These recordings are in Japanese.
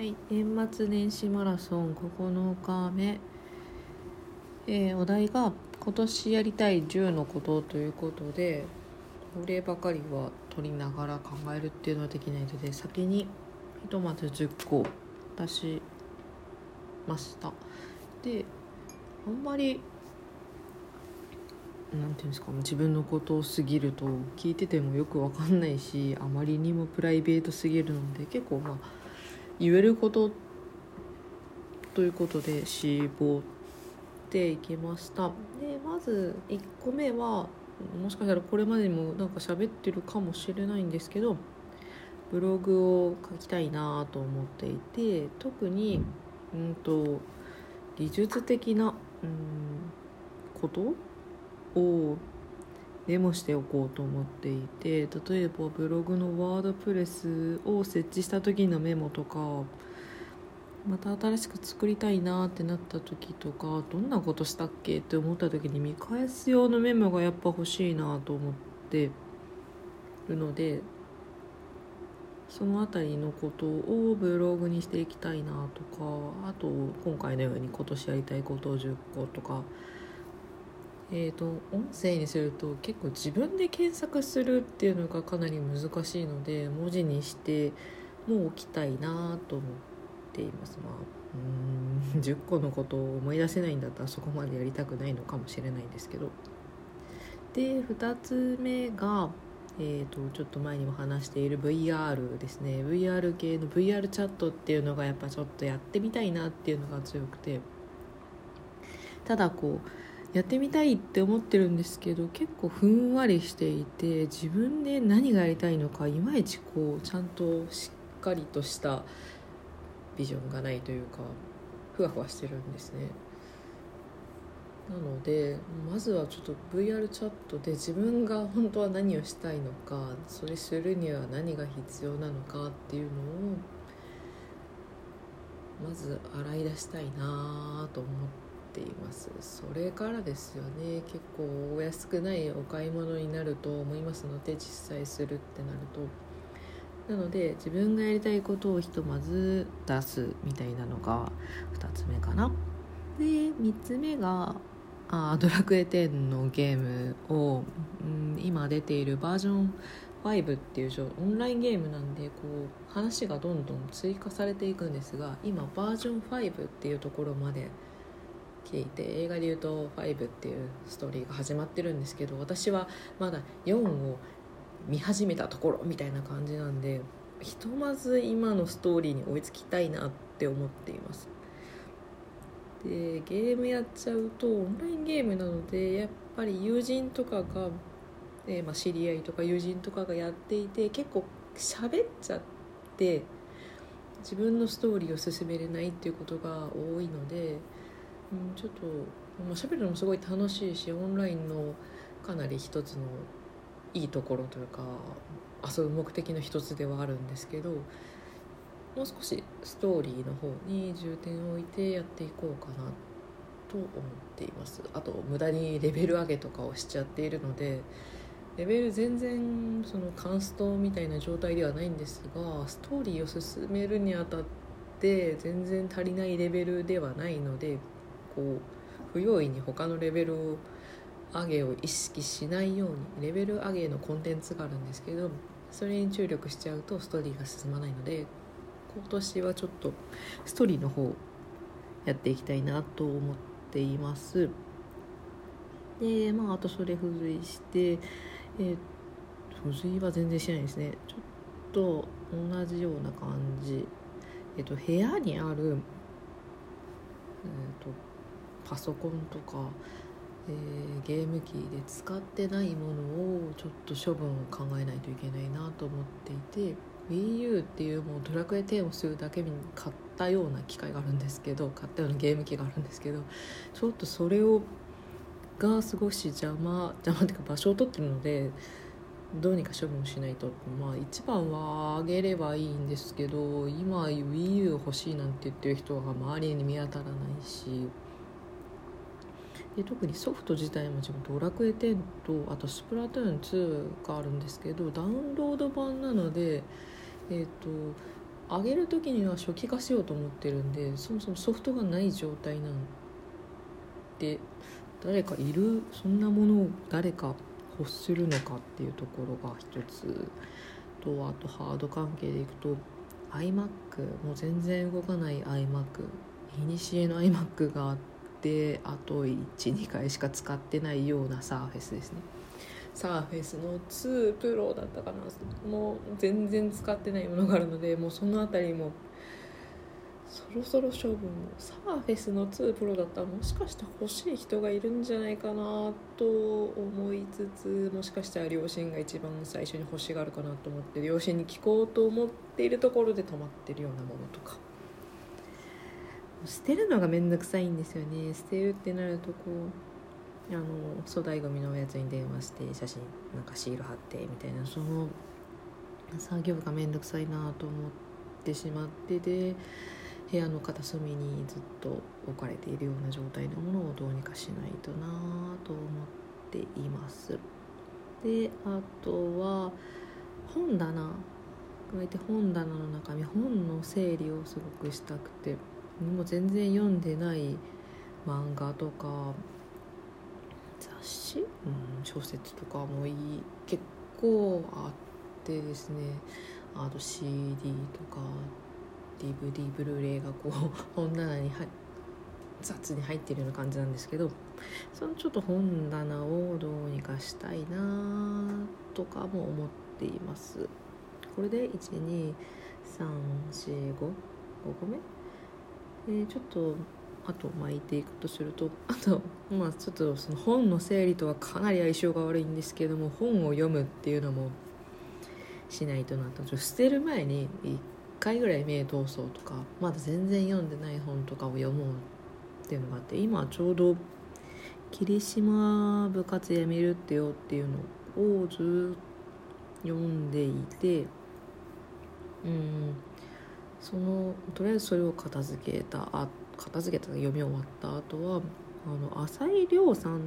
はい、年末年始マラソン9日目、えーお題が今年やりたい10のことということでこればかりは取りながら考えるっていうのはできないので先にひとまず10個出しました。であんまりなんていうんですか自分のことを過ぎると聞いててもよくわかんないしあまりにもプライベートすぎるので結構まあ言えることということで絞っていきました。でまず1個目はもしかしたらこれまでにもなんか喋ってるかもしれないんですけどブログを書きたいなと思っていて特にうんと技術的なうんことをメモしておこうと思っていて例えばブログのワードプレスを設置した時のメモとかまた新しく作りたいなってなった時とかどんなことしたっけって思った時に見返す用のメモがやっぱ欲しいなと思ってるのでその辺りのことをブログにしていきたいなとかあと今回のように今年やりたいことを10個とかえーと、音声にすると結構自分で検索するっていうのがかなり難しいので文字にしてもう置きたいなと思っています。まあうん10個のことを思い出せないんだったらそこまでやりたくないのかもしれないんですけど。で2つ目が、えーと、ちょっと前にも話している VR ですね。VR 系の VR チャットっていうのがやっぱちょっとやってみたいなっていうのが強くて。ただこうやってみたいって思ってるんですけど結構ふんわりしていて自分で何がやりたいのかいまいちこうちゃんとしっかりとしたビジョンがないというかふわふわしてるんですね。なのでまずはちょっと VR チャットで自分が本当は何をしたいのかそれするには何が必要なのかっていうのをまず洗い出したいなと思ってています。それからですよね。結構お安くないお買い物になると思いますので実際するってなると。なので自分がやりたいことをひとまず出すみたいなのが2つ目かな。で3つ目があドラクエ10のゲームを、うん、今出ているバージョン5っていうオンラインゲームなんでこう話がどんどん追加されていくんですが今バージョン5っていうところまで聞いて映画でいうと「5」っていうストーリーが始まってるんですけど私はまだ4を見始めたところみたいな感じなんでひとまず今のストーリーに追いつきたいなって思っています。でゲームやっちゃうとオンラインゲームなのでやっぱり友人とかが、えー、まあ、知り合いとか友人とかがやっていて結構喋っちゃって自分のストーリーを進めれないっていうことが多いのでうん、ちょっとまあ、喋るのもすごい楽しいしオンラインのかなり一つのいいところというか遊ぶ目的の一つではあるんですけどもう少しストーリーの方に重点を置いてやっていこうかなと思っています。あと無駄にレベル上げとかをしちゃっているのでレベル全然そのカンストみたいな状態ではないんですがストーリーを進めるにあたって全然足りないレベルではないのでこう不用意に他のレベルを上げを意識しないようにレベル上げのコンテンツがあるんですけどそれに注力しちゃうとストーリーが進まないので今年はちょっとストーリーの方やっていきたいなと思っています。でまああとそれ付随してえー、付随は全然しないですね。ちょっと同じような感じ。えっ、と部屋にあるえっ、とパソコンとか、えー、ゲーム機で使ってないものをちょっと処分を考えないといけないなと思っていて WiiU っていうもうドラクエ10をするだけに買ったような機械があるんですけど買ったようなゲーム機があるんですけどちょっとそれをが少し邪魔邪魔っていうか場所を取ってるのでどうにか処分しないとまあ一番はあげればいいんですけど今 WiiU 欲しいなんて言ってる人が周りに見当たらないし。で特にソフト自体も自分ドラクエ10とあとスプラトゥーン2があるんですけどダウンロード版なのでえっ、ー、と上げる時には初期化しようと思ってるんでそもそもソフトがない状態なんで誰かいるそんなものを誰か欲するのかっていうところが一つとあとハード関係でいくと iMac もう全然動かない iMac いにしえの iMac があってあと12回しか使ってないようなサーフェスですね。サーフェスの2プロだったかな。もう全然使ってないものがあるのでもうその辺りもそろそろ処分。をサーフェスの2プロだったらもしかして欲しい人がいるんじゃないかなと思いつつもしかしたら両親が一番最初に欲しがるかなと思って両親に聞こうと思っているところで止まってるようなものとか。捨てるのが面倒くさいんですよね。捨てるってなるとこうあの粗大ごみのおやつに電話して写真なんかシール貼ってみたいなその作業が面倒くさいなと思ってしまってで部屋の片隅にずっと置かれているような状態のものをどうにかしないとなと思っています。であとは本棚。加えて本棚の中身本の整理をすごくしたくて。もう全然読んでない漫画とか雑誌、うん、小説とかもいい結構あってですね。あと CD とか DVD ブルーレイがこう 本棚に入雑に入ってるような感じなんですけどそのちょっと本棚をどうにかしたいなとかも思っています。これで12345 5個目？でちょっとあと巻いていくとすると あとまあちょっとその本の整理とはかなり相性が悪いんですけども本を読むっていうのもしないとなと捨てる前に一回ぐらい目通そうとかまだ全然読んでない本とかを読もうっていうのがあって今ちょうど霧島部活やめるってよっていうのをずっと読んでいてうんそのとりあえずそれを片付けたあ片付けた読み終わった後はあの浅井亮さん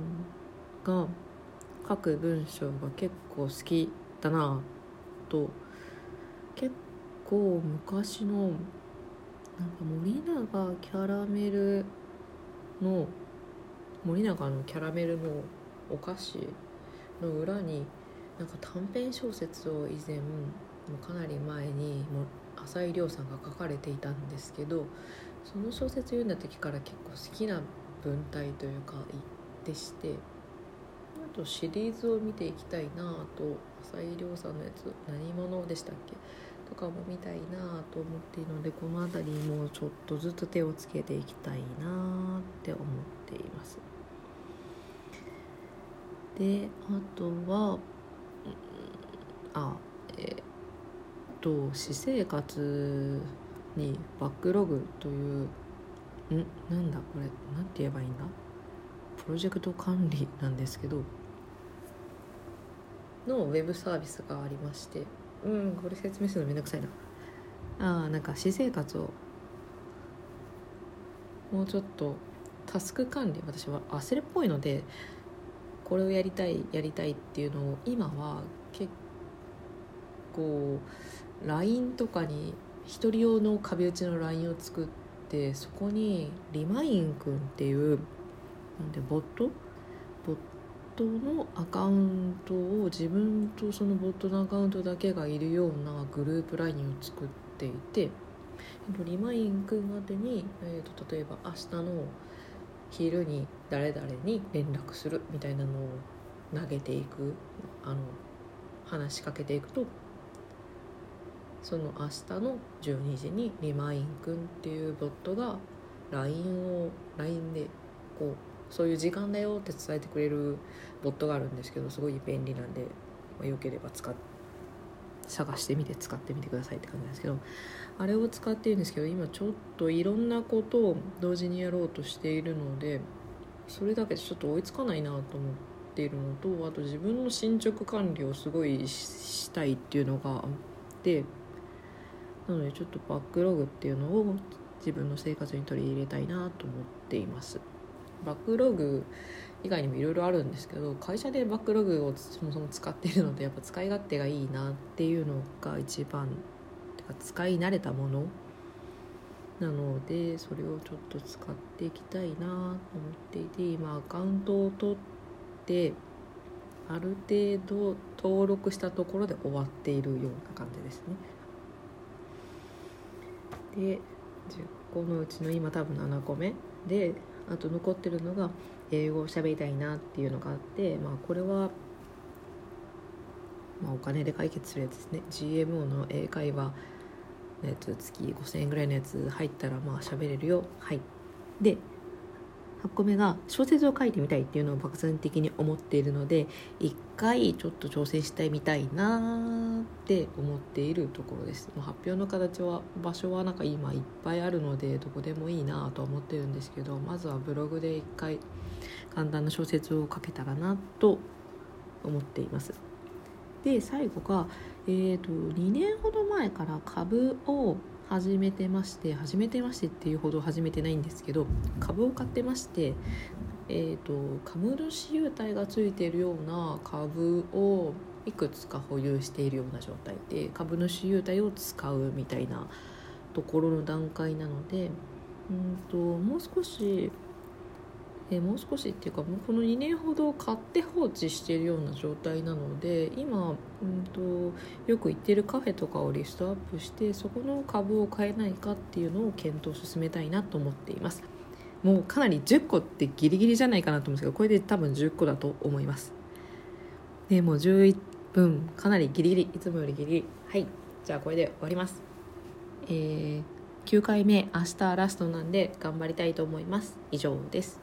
が書く文章が結構好きだなと結構昔のなんか森永キャラメルの森永のキャラメルのお菓子の裏になんか短編小説を以前かなり前に浅井亮さんが書かれていたんですけどその小説読んだ時から結構好きな文体というかでしてあとシリーズを見ていきたいなあと浅井亮さんのやつ何者でしたっけ？とかも見たいなと思っているのでこの辺りもちょっとずつ手をつけていきたいなって思っています。であとはあと私生活にバックログというん？なんだこれなんて言えばいいんだ？プロジェクト管理なんですけどのウェブサービスがありましてうんこれ説明するのめんどくさいな。あなんか私生活をもうちょっとタスク管理私は焦れっぽいのでこれをやりたいやりたいっていうのを今は結構 LINE とかに一人用の壁打ちの LINE を作ってそこにリマインくんっていうなんでボット？ボットのアカウントを自分とそのボットのアカウントだけがいるようなグループ LINE を作っていてリマインくん宛てに、えーと、例えば明日の昼に誰々に連絡するみたいなのを投げていくあの話しかけていくとその明日の12時にリマインくんっていうボットが LINE を LINE でこうそういう時間だよって伝えてくれるボットがあるんですけどすごい便利なんで、まあ、よければ使っ探してみて使ってみてくださいって感じなんですけどあれを使ってるんですけど今ちょっといろんなことを同時にやろうとしているのでそれだけちょっと追いつかないなと思っているのとあと自分の進捗管理をすごいしたいっていうのがあってなのでちょっとバックログっていうのを自分の生活に取り入れたいなと思っています。バックログ以外にもいろいろあるんですけど会社でバックログをそもそも使っているのでやっぱ使い勝手がいいなっていうのが一番てか使い慣れたものなのでそれをちょっと使っていきたいなと思っていて今アカウントを取ってある程度登録したところで終わっているような感じですね。で10個のうちの今多分7個目。であと残ってるのが英語を喋りたいなっていうのがあってまあこれは、まあ、お金で解決するやつですね。GMO の英会話のやつ月5000円ぐらいのやつ入ったらまあ喋れるよ。はい。で8個目が小説を書いてみたいっていうのを漠然的に思っているので一回ちょっと挑戦してみたいなって思っているところです。発表の形は場所はなんか今いっぱいあるのでどこでもいいなとは思ってるんですけどまずはブログで一回簡単な小説を書けたらなと思っています。で最後が、えーと、2年ほど前から株を始めてまして始めてましてっていうほど始めてないんですけど株を買ってまして、えーと、株主優待がついているような株をいくつか保有しているような状態で株主優待を使うみたいなところの段階なのでうんともう少しえ、もう少しっていうかもうこの2年ほど買って放置しているような状態なので今、うんと、よく行ってるカフェとかをリストアップしてそこの株を買えないかっていうのを検討進めたいなと思っています。もうかなり10個ってギリギリじゃないかなと思うんですけどこれで多分10個だと思います。でもう11分かなりギリギリいつもよりギリギリ。はいじゃあこれで終わります。えー、9回目明日ラストなんで頑張りたいと思います。以上です。